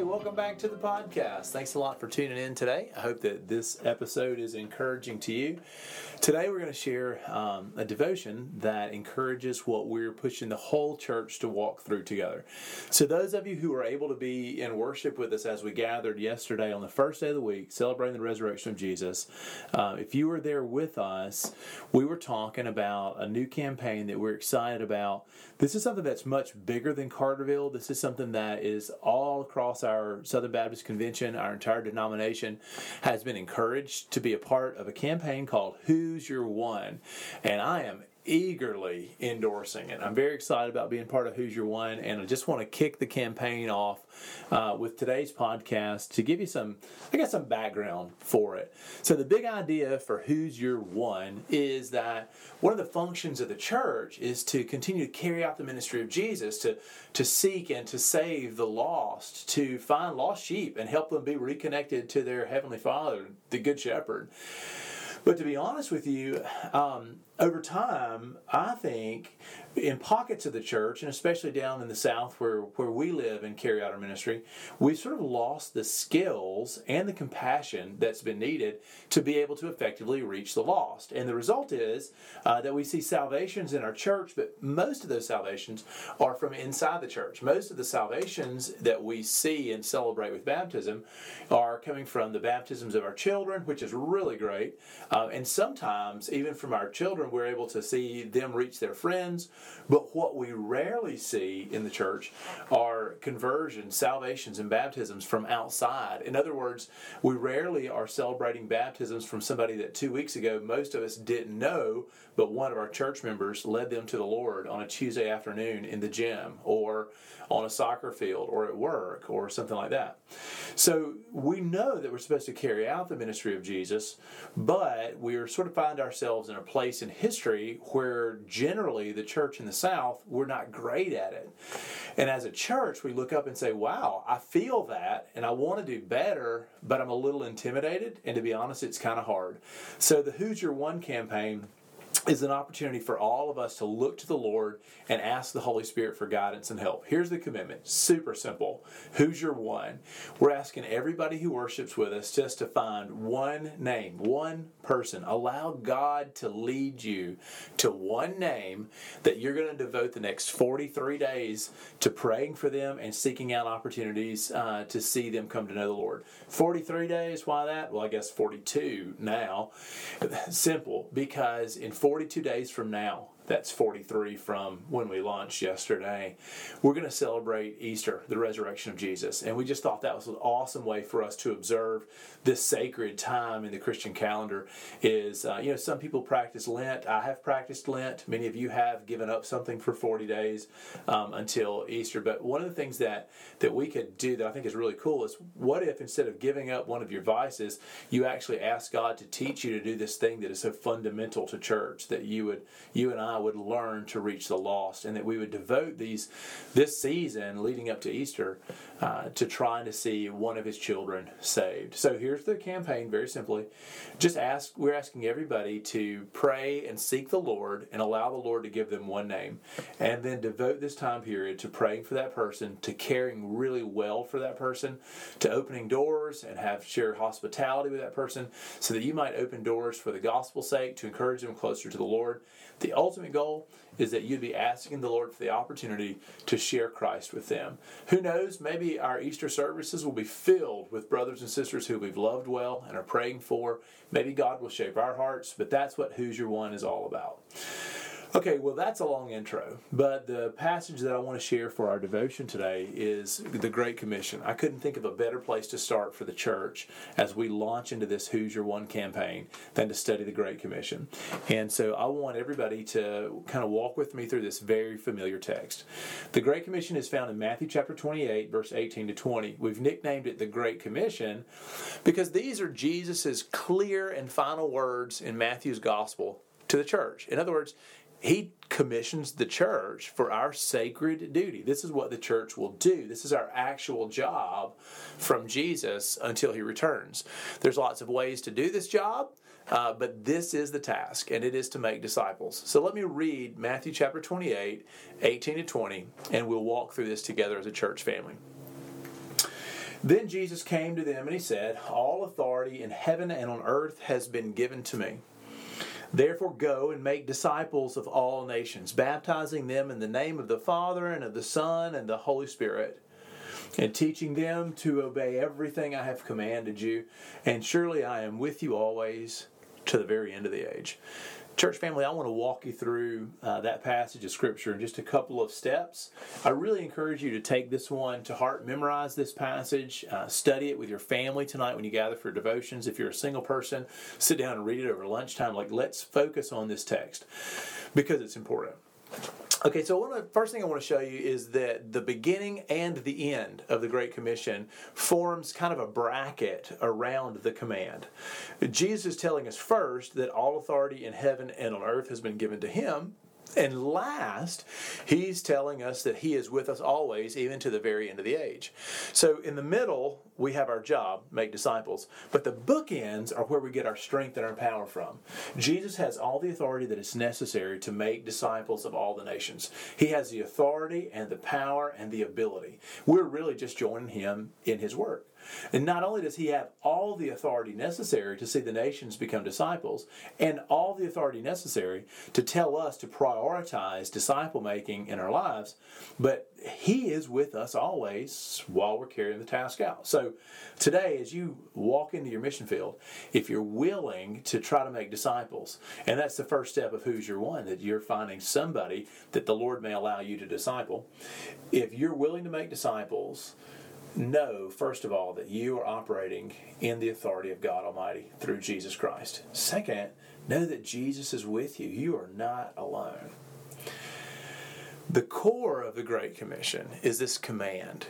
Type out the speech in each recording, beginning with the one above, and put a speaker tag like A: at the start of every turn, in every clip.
A: Hey, welcome back to the podcast. Thanks a lot for tuning in today. I hope that this episode is encouraging to you. Today, we're going to share um, a devotion that encourages what we're pushing the whole church to walk through together. So, those of you who were able to be in worship with us as we gathered yesterday on the first day of the week, celebrating the resurrection of Jesus, uh, if you were there with us, we were talking about a new campaign that we're excited about. This is something that's much bigger than Carterville. This is something that is all across our Southern Baptist Convention, our entire denomination has been encouraged to be a part of a campaign called Who's Your One? And I am eagerly endorsing it. I'm very excited about being part of Who's Your One, and I just want to kick the campaign off uh, with today's podcast to give you some, I guess, some background for it. So the big idea for Who's Your One is that one of the functions of the church is to continue to carry out the ministry of Jesus, to to seek and to save the lost, to find lost sheep and help them be reconnected to their heavenly Father, the Good Shepherd. But to be honest with you, um, over time, I think in pockets of the church, and especially down in the South where, where we live and carry out our ministry, we've sort of lost the skills and the compassion that's been needed to be able to effectively reach the lost. And the result is uh, that we see salvations in our church, but most of those salvations are from inside the church. Most of the salvations that we see and celebrate with baptism are coming from the baptisms of our children, which is really great. Uh, and sometimes, even from our children, we're able to see them reach their friends. But what we rarely see in the church are conversions, salvations, and baptisms from outside. In other words, we rarely are celebrating baptisms from somebody that two weeks ago most of us didn't know, but one of our church members led them to the Lord on a Tuesday afternoon in the gym or on a soccer field or at work or something like that. So we know that we're supposed to carry out the ministry of Jesus, but we are sort of find ourselves in a place in history where generally the church in the South, we're not great at it. And as a church, we look up and say, wow, I feel that and I want to do better, but I'm a little intimidated. And to be honest, it's kind of hard. So the Who's Your One campaign is an opportunity for all of us to look to the Lord and ask the Holy Spirit for guidance and help. Here's the commitment super simple. Who's your one? We're asking everybody who worships with us just to find one name, one person. Allow God to lead you to one name that you're going to devote the next 43 days to praying for them and seeking out opportunities uh, to see them come to know the Lord. 43 days, why that? Well, I guess 42 now. Simple, because in 42 days from now, that's 43 from when we launched yesterday. We're going to celebrate Easter, the resurrection of Jesus. And we just thought that was an awesome way for us to observe this sacred time in the Christian calendar. Is, uh, you know, some people practice Lent. I have practiced Lent. Many of you have given up something for 40 days um, until Easter. But one of the things that, that we could do that I think is really cool is what if instead of giving up one of your vices, you actually ask God to teach you to do this thing that is so fundamental to church that you would, you and I would learn to reach the lost, and that we would devote these this season leading up to Easter uh, to trying to see one of His children saved. So here's the campaign. Very simply, just ask. We're asking everybody to pray and seek the Lord and allow the Lord to give them one name, and then devote this time period to praying for that person, to caring really well for that person, to opening doors and have share hospitality with that person, so that you might open doors for the gospel's sake to encourage them closer to the Lord. The ultimate goal is that you'd be asking the Lord for the opportunity to share Christ with them. Who knows, maybe our Easter services will be filled with brothers and sisters who we've loved well and are praying for. Maybe God will shape our hearts, but that's what Who's Your One is all about. Okay, well, that's a long intro, but the passage that I want to share for our devotion today is the Great Commission. I couldn't think of a better place to start for the church as we launch into this Who's Your One campaign than to study the Great Commission. And so I want everybody to kind of walk with me through this very familiar text. The Great Commission is found in Matthew chapter 28, verse 18 to 20. We've nicknamed it the Great Commission because these are Jesus' clear and final words in Matthew's gospel to the church. In other words, he commissions the church for our sacred duty. This is what the church will do. This is our actual job from Jesus until he returns. There's lots of ways to do this job. Uh, but this is the task, and it is to make disciples. So let me read Matthew chapter 28, 18 to 20, and we'll walk through this together as a church family. Then Jesus came to them and he said, All authority in heaven and on earth has been given to me. Therefore, go and make disciples of all nations, baptizing them in the name of the Father and of the Son and the Holy Spirit, and teaching them to obey everything I have commanded you. And surely I am with you always to the very end of the age. Church family, I want to walk you through uh, that passage of Scripture in just a couple of steps. I really encourage you to take this one to heart, memorize this passage, uh, study it with your family tonight when you gather for devotions. If you're a single person, sit down and read it over lunchtime. Like, let's focus on this text because it's important. Okay, so one of the first thing I want to show you is that the beginning and the end of the Great Commission forms kind of a bracket around the command. Jesus is telling us first that all authority in heaven and on earth has been given to him. And last, he's telling us that he is with us always, even to the very end of the age. So in the middle, we have our job, make disciples. But the bookends are where we get our strength and our power from. Jesus has all the authority that is necessary to make disciples of all the nations. He has the authority and the power and the ability. We're really just joining him in his work. And not only does he have all the authority necessary to see the nations become disciples, and all the authority necessary to tell us to prioritize disciple making in our lives, but he is with us always while we're carrying the task out. So today, as you walk into your mission field, if you're willing to try to make disciples, and that's the first step of who's your one, that you're finding somebody that the Lord may allow you to disciple. If you're willing to make disciples, know, first of all, that you are operating in the authority of God Almighty through Jesus Christ. Second, know that Jesus is with you. You are not alone. The core of the Great Commission is this command.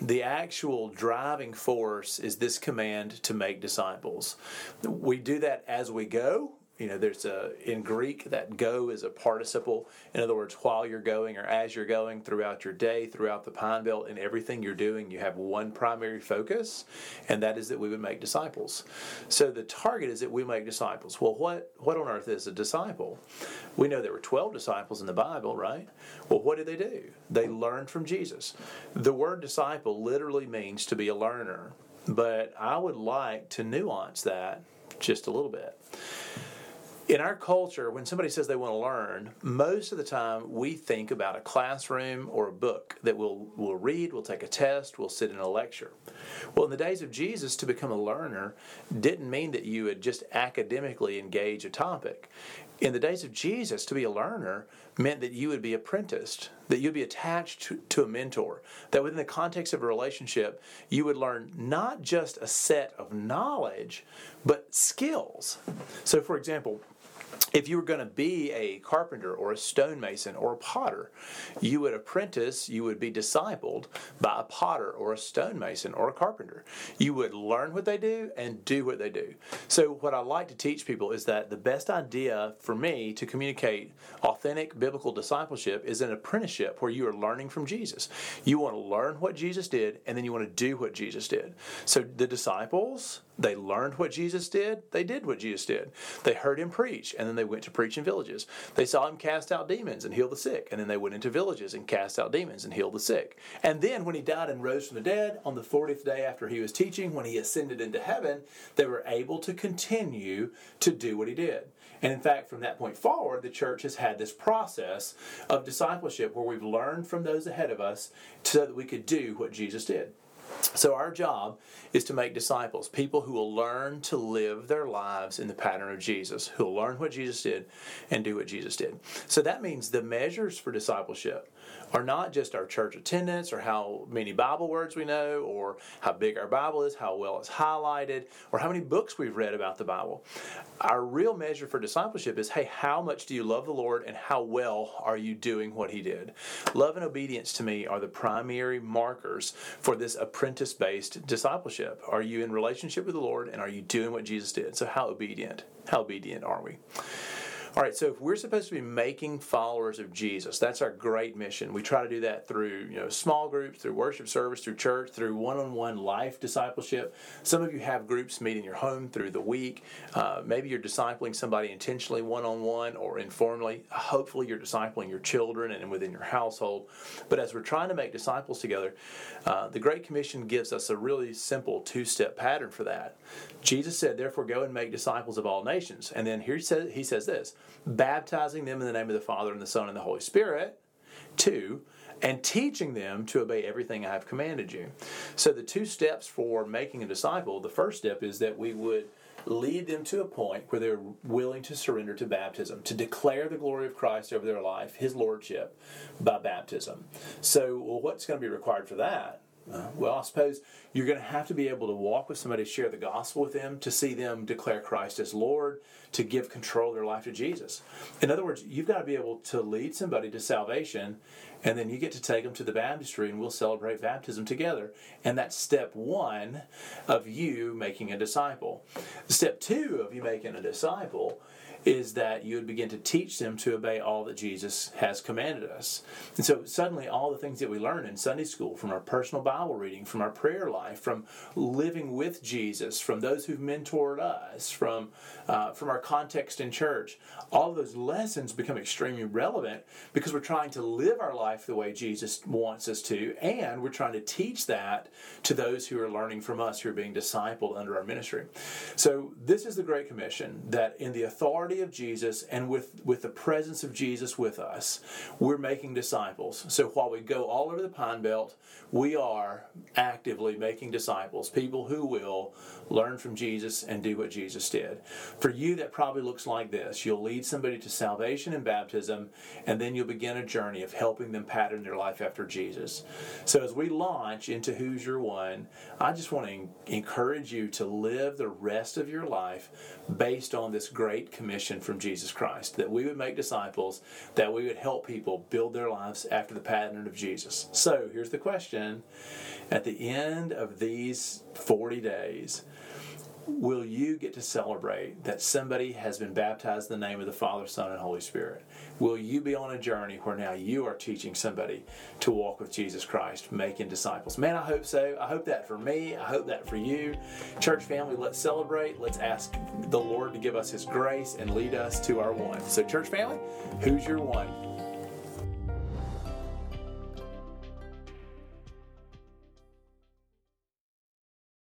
A: The actual driving force is this command to make disciples. We do that as we go, you know there's a in greek that go is a participle. In other words while you're going or as you're going throughout your day throughout the pine belt and everything you're doing you have one primary focus and that is that we would make disciples. So the target is that we make disciples. Well what what on earth is a disciple? We know there were 12 disciples in the bible right? Well what did they do? They learned from jesus. The word disciple literally means to be a learner but i would like to nuance that just a little bit in our culture, when somebody says they want to learn, most of the time we think about a classroom or a book that we'll, we'll read, we'll take a test, we'll sit in a lecture. Well, in the days of Jesus, to become a learner didn't mean that you would just academically engage a topic. In the days of Jesus, to be a learner meant that you would be apprenticed, that you'd be attached to, to, a mentor, that within the context of a relationship, you would learn not just a set of knowledge, but skills. So, for example, if you were going to be a carpenter or a stonemason or a potter, you would apprentice, you would be discipled by a potter or a stonemason or a carpenter. You would learn what they do and do what they do. So, what I like to teach people is that the best idea for me to communicate authentic biblical discipleship is an apprenticeship where you are learning from Jesus. You want to learn what Jesus did and then you want to do what Jesus did. So, the disciples, they learned what Jesus did, they did what Jesus did. They heard him preach, and then they went to preach in villages. They saw him cast out demons and heal the sick, and then they went into villages and cast out demons and healed the sick. And then, when he died and rose from the dead on the 40th day after he was teaching, when he ascended into heaven, they were able to continue to do what he did. And in fact, from that point forward, the church has had this process of discipleship where we've learned from those ahead of us so that we could do what Jesus did. So, our job is to make disciples, people who will learn to live their lives in the pattern of Jesus, who will learn what Jesus did and do what Jesus did. So, that means the measures for discipleship are not just our church attendance or how many Bible words we know or how big our Bible is, how well it's highlighted, or how many books we've read about the Bible. Our real measure for discipleship is hey, how much do you love the Lord and how well are you doing what He did? Love and obedience to me are the primary markers for this apprentice based discipleship. Are you in relationship with the Lord and are you doing what Jesus did? So, how obedient? How obedient are we? All right, so if we're supposed to be making followers of Jesus, that's our great mission. We try to do that through, you know, small groups, through worship service, through church, through one-on-one life discipleship. Some of you have groups meet in your home through the week. Uh, maybe you're discipling somebody intentionally one-on-one or informally. Hopefully, you're discipling your children and within your household. But as we're trying to make disciples together, uh, the Great Commission gives us a really simple two-step pattern for that. Jesus said, "Therefore, go and make disciples of all nations." And then here he says, he says this baptizing them in the name of the Father and the Son and the Holy Spirit. Two, and teaching them to obey everything I have commanded you. So, the two steps for making a disciple the first step is that we would lead them to a point where they're willing to surrender to baptism, to declare the glory of Christ over their life, His Lordship, by baptism. So, well, what's going to be required for that? Uh, well, I suppose you're going to have to be able to walk with somebody, share the gospel with them, to see them declare Christ as Lord, to give control of their life to Jesus. In other words, you've got to be able to lead somebody to salvation, and then you get to take them to the baptistry, and we'll celebrate baptism together. And that's step one of you making a disciple. Step two of you making a disciple is that you would begin to teach them to obey all that Jesus has commanded us. And so suddenly, all the things that we learn in Sunday school, from our personal Bible reading, from our prayer life, from living with Jesus, from those who've mentored us, from uh, from our context in church, all those lessons become extremely relevant because we're trying to live our life the way Jesus wants us to, and we're trying to teach that to those who are learning from us, who are being discipled under our ministry. So this is the Great Commission that in the authority of Jesus and with, with the presence of Jesus with us, we're making disciples. So while we go all over the Pine Belt, we are actively making disciples, people who will learn from Jesus and do what Jesus did. For you, that probably looks like this you'll lead somebody to salvation and baptism, and then you'll begin a journey of helping them pattern their life after Jesus. So as we launch into Who's Your One, I just want to encourage you to live the rest of your life based on this great commission from Jesus Christ that we would make disciples, that we would help people build their lives after the pattern of Jesus. So here's the question at the end of these 40 days, will you get to celebrate that somebody has been baptized in the name of the Father, Son, and Holy Spirit? Will you be on a journey where now you are teaching somebody to walk with Jesus Christ, making disciples? Man, I hope so. I hope that for me. I hope that for you. Church family, let's celebrate. Let's ask the Lord to give us His grace and lead us to our one. So, church family, who's your one?